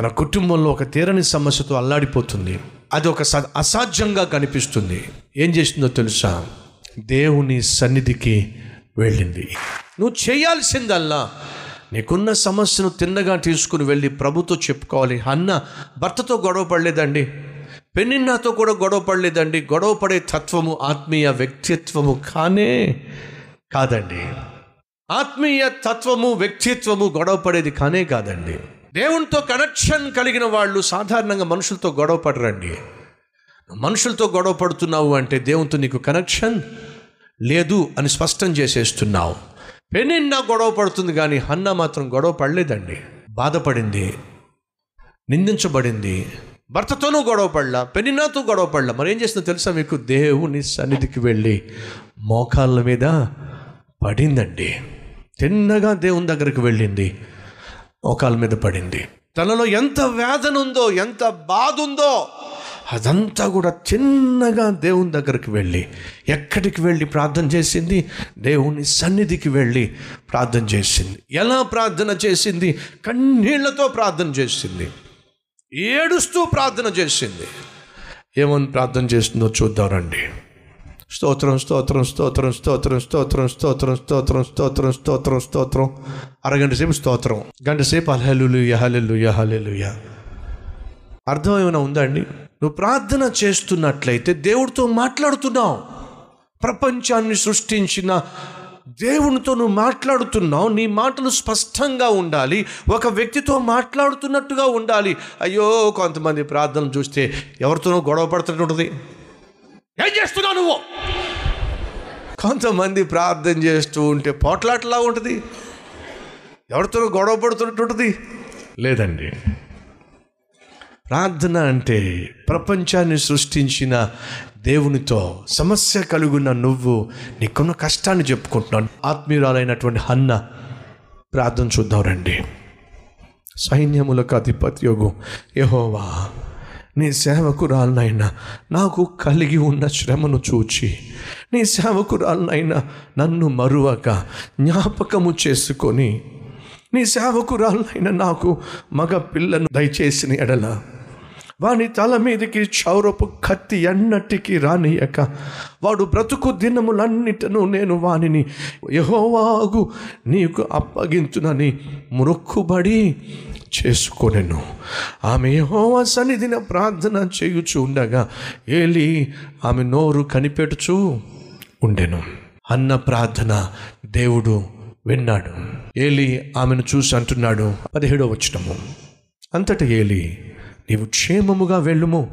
తన కుటుంబంలో ఒక తీరని సమస్యతో అల్లాడిపోతుంది. అది ఒక అసాధ్యంగా కనిపిస్తుంది. ఏం చేసిందో తెలుసా? దేవుని సన్నిధికి వెళ్ళింది. నువ్వు చేయాల్సిందల్లా. నీకున్న సమస్యను తిన్నగా తీసుకుని వెళ్ళి ప్రభుతో చెప్పుకోవాలి. అన్న భర్తతో గొడవ పడలేదండి. పెన్నిన్నాతో కూడా గొడవ పడలేదండి. గొడవ పడే తత్వము ఆత్మీయ వ్యక్తిత్వము కానే కాదండి. ఆత్మీయ తత్వము వ్యక్తిత్వము గొడవ పడేది కానే కాదండి. దేవునితో కనెక్షన్ కలిగిన వాళ్ళు సాధారణంగా మనుషులతో గొడవ పడరండి. మనుషులతో గొడవ పడుతున్నావు అంటే దేవునితో నీకు కనెక్షన్ లేదు అని స్పష్టం చేసేస్తున్నావు. పెనిన్నా గొడవ పడుతుంది కానీ హన్న మాత్రం గొడవ పడలేదండి. బాధపడింది. నిందించబడింది. భర్తతోనూ గొడవ పడలా పెనిన్నాతో గొడవ పడలా. మరి ఏం చేస్తుందో తెలుసా మీకు? దేవుని సన్నిధికి వెళ్ళి మోకాళ్ళ మీద పడిందండి. తిన్నగా దేవుని దగ్గరికి వెళ్ళింది. మోకాల మీద పడింది. తనలో ఎంత వేదన ఉందో ఎంత బాధ ఉందో అదంతా కూడా చిన్నగా దేవుని దగ్గరికి వెళ్ళి ఎక్కడికి వెళ్ళి ప్రార్థన చేసింది? దేవుని సన్నిధికి వెళ్ళి ప్రార్థన చేసింది. ఎలా ప్రార్థన చేసింది? కన్నీళ్ళతో ప్రార్థన చేసింది. ఏడుస్తూ ప్రార్థన చేసింది. ఏమని ప్రార్థన చేస్తుందో చూద్దాం రండి. స్తోత్రం స్తోత్రం స్తోత్రం స్తోత్రం స్తోత్రం స్తోత్రం స్తోత్రం స్తోత్రం స్తోత్రం స్తోత్రం అరగంట సేపు స్తోత్రం గంట సేపు అహలెలు యహలెలు యహలెలుయ అర్థం ఏమైనా ఉందా అండి? నువ్వు ప్రార్థన చేస్తున్నట్లయితే దేవుడితో మాట్లాడుతున్నావు. ప్రపంచాన్ని సృష్టించిన దేవునితో నువ్వు మాట్లాడుతున్నావు. నీ మాటలు స్పష్టంగా ఉండాలి. ఒక వ్యక్తితో మాట్లాడుతున్నట్టుగా ఉండాలి. అయ్యో కొంతమంది ప్రార్థనలు చూస్తే ఎవరితోనో గొడవ పడుతుంటుంది ఏం చేస్తున్నావు నువ్వు? కొంతమంది ప్రార్థన చేస్తూ ఉంటే పోట్లాటలా ఉంటుంది. ఎవరితోనో గొడవ పడుతున్నట్టు ఉంటుంది లేదండి. ప్రార్థన అంటే ప్రపంచాన్ని సృష్టించిన దేవునితో సమస్య కలుగున్న నువ్వు నీకున్న కష్టాన్ని చెప్పుకుంటున్నాను ఆత్మీయురాలైనటువంటి హన్న ప్రార్థన చూద్దాం రండి. సైన్యములకు అధిపతి యోగు యహోవా. నీ సేవకురాలనైనా నాకు కలిగి ఉన్న శ్రమను చూచి నీ సేవకురాలనైనా నన్ను మరువక జ్ఞాపకము చేసుకొని నీ సేవకురాలనైనా నాకు మగ పిల్లను దయచేసిన ఎడల వాని తల మీదకి చౌరపు కత్తి ఎన్నటికి రానియక. వాడు బ్రతుకు దినములన్నిటను నేను వానిని యహోవాగు నీకు అప్పగించునని మొక్కుబడి చేసుకొనెను. ఆమె యహోవా సన్నిధిన ప్రార్థన చేయుచు ఉండగా ఏలి ఆమె నోరు కనిపెడుచు ఉండెను. అన్న ప్రార్థన దేవుడు విన్నాడు. ఏలి ఆమెను చూసి అంటున్నాడు పదిహేడో వచ్చినము అంతట ఏలి నీవు క్షేమముగా వెళ్ళుము.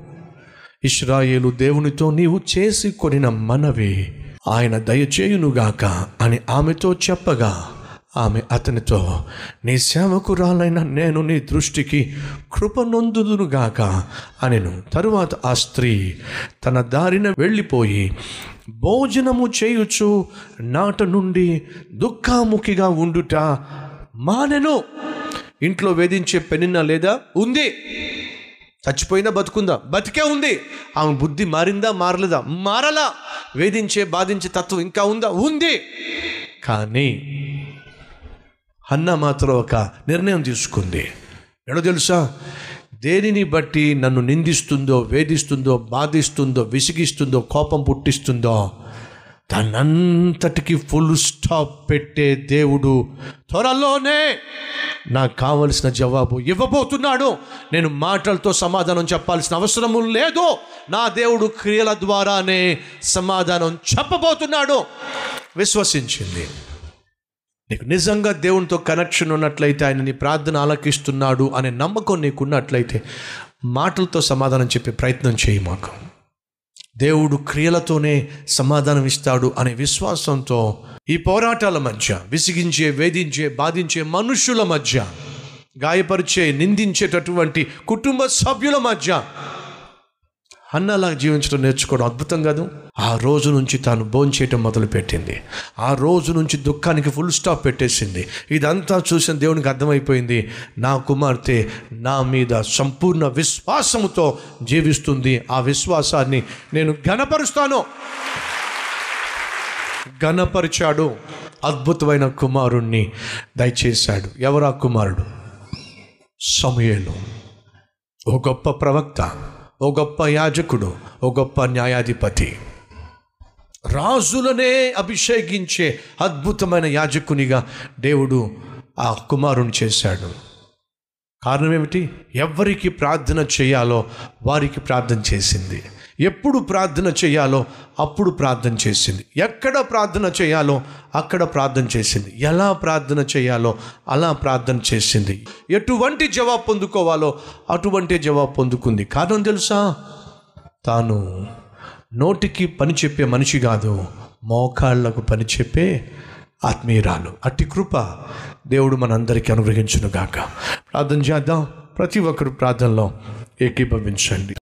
ఇష్రాయేలు దేవునితో నీవు చేసి కొనిన మనవి. ఆయన దయచేయునుగాక అని ఆమెతో చెప్పగా ఆమె అతనితో నీ సేవకురాలైన నేను నీ దృష్టికి కృపనొందుదునుగాక అనెను. తరువాత ఆ స్త్రీ తన దారిన వెళ్ళిపోయి భోజనము చేయుచు నాట నుండి దుఃఖాముఖిగా ఉండుట మానెను. ఇంట్లో వేధించే పెనిన్న లేదా? ఉంది. చచ్చిపోయినా బతుకుందా? బతికే ఉంది. ఆమె బుద్ధి మారిందా మారలేదా? మారలా. వేధించే బాధించే తత్వం ఇంకా ఉందా? ఉంది. కానీ అన్న మాత్రం ఒక నిర్ణయం తీసుకుంది. ఎడో తెలుసా? దేనిని బట్టి నన్ను నిందిస్తుందో వేధిస్తుందో బాధిస్తుందో విసిగిస్తుందో కోపం పుట్టిస్తుందో దానంతటికి ఫుల్ స్టాప్ పెట్టే దేవుడు త్వరలోనే నాకు కావలసిన జవాబు ఇవ్వబోతున్నాడు. నేను మాటలతో సమాధానం చెప్పాల్సిన అవసరము లేదు. నా దేవుడు క్రియల ద్వారానే సమాధానం చెప్పబోతున్నాడు. విశ్వసించింది. నీకు నిజంగా దేవునితో కనెక్షన్ ఉన్నట్లయితే ఆయన నీ ప్రార్థన ఆలకిస్తున్నాడు అనే నమ్మకం నీకున్నట్లయితే మాటలతో సమాధానం చెప్పే ప్రయత్నం చేయి మాకు. దేవుడు క్రియలతోనే సమాధానం ఇస్తాడు అనే విశ్వాసంతో ఈ పోరాటాల మధ్య విసిగించే వేధించే బాధించే మనుషుల మధ్య గాయపరిచే నిందించేటటువంటి కుటుంబ సభ్యుల మధ్య అన్నలా జీవించడం నేర్చుకోవడం అద్భుతం కాదు? ఆ రోజు నుంచి తాను భోంచేయటం మొదలుపెట్టింది. ఆ రోజు నుంచి దుఃఖానికి ఫుల్ స్టాప్ పెట్టేసింది. ఇదంతా చూసిన దేవునికి అర్థమైపోయింది. నా కుమార్తె నా మీద సంపూర్ణ విశ్వాసముతో జీవిస్తుంది. ఆ విశ్వాసాన్ని నేను ఘనపరుస్తాను. ఘనపరిచాడు. అద్భుతమైన కుమారుణ్ణి దయచేశాడు. ఎవరా కుమారుడు? సమయలు. ఓ గొప్ప ప్రవక్త. ఓ గొప్ప యాజకుడు. ఓ గొప్ప న్యాయాధిపతి. రాజులనే అభిషేకించే అద్భుతమైన యాజకునిగా దేవుడు ఆ కుమారుని చేశాడు. కారణం ఏమిటి? ఎవరికి ప్రార్థన చేయాలో వారికి ప్రార్థన చేసింది. ఎప్పుడు ప్రార్థన చేయాలో అప్పుడు ప్రార్థన చేసింది. ఎక్కడ ప్రార్థన చేయాలో అక్కడ ప్రార్థన చేసింది. ఎలా ప్రార్థన చేయాలో అలా ప్రార్థన చేసింది. ఎటువంటి జవాబు పొందుకోవాలో అటువంటి జవాబు పొందుకుంది. కారణం తెలుసా? తాను నోటికి పని చెప్పే మనిషి కాదు మోకాళ్ళకు పని చెప్పే ఆత్మీయురాలు. అట్టి కృప దేవుడు మనందరికీ అనుగ్రహించును గాక. ప్రార్థన చేద్దాం. ప్రతి ఒక్కరు ప్రార్థనలో ఏకీభవించండి.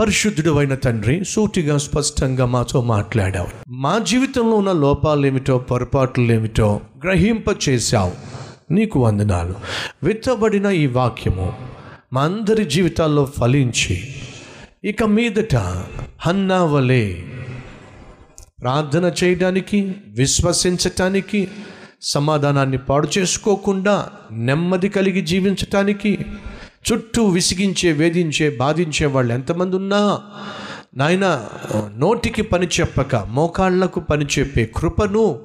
పరిశుద్ధుడు అయిన తండ్రి సూటిగా స్పష్టంగా మాతో మాట్లాడావు. మా జీవితంలో ఉన్న లోపాలు ఏమిటో పొరపాట్లు ఏమిటో గ్రహింప చేశావు నీకు వందనాలు. విత్తబడిన ఈ వాక్యము మా అందరి జీవితాల్లో ఫలించి ఇక మీదట హన్నావలే ప్రార్థన చేయడానికి విశ్వసించటానికి సమాధానాన్ని పాడు చేసుకోకుండా నెమ్మది కలిగి జీవించటానికి చుట్టూ విసిగించే వేధించే బాధించే వాళ్ళు ఎంతమంది ఉన్నా నాయన నోటికి పని చెప్పక మోకాళ్ళకు పని చెప్పే కృపను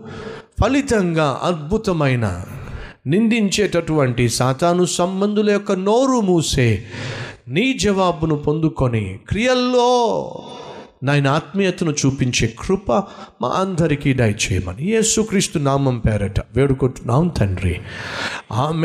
ఫలితంగా అద్భుతమైన నిందించేటటువంటి సాతాను సంబంధుల యొక్క నోరు మూసే నీ జవాబును పొందుకొని క్రియల్లో నాయన ఆత్మీయతను చూపించే కృప మా అందరికీ దయచేయమని యేసుక్రీస్తు నామం పేరట వేడుకుంటున్నాం తండ్రి. ఆమె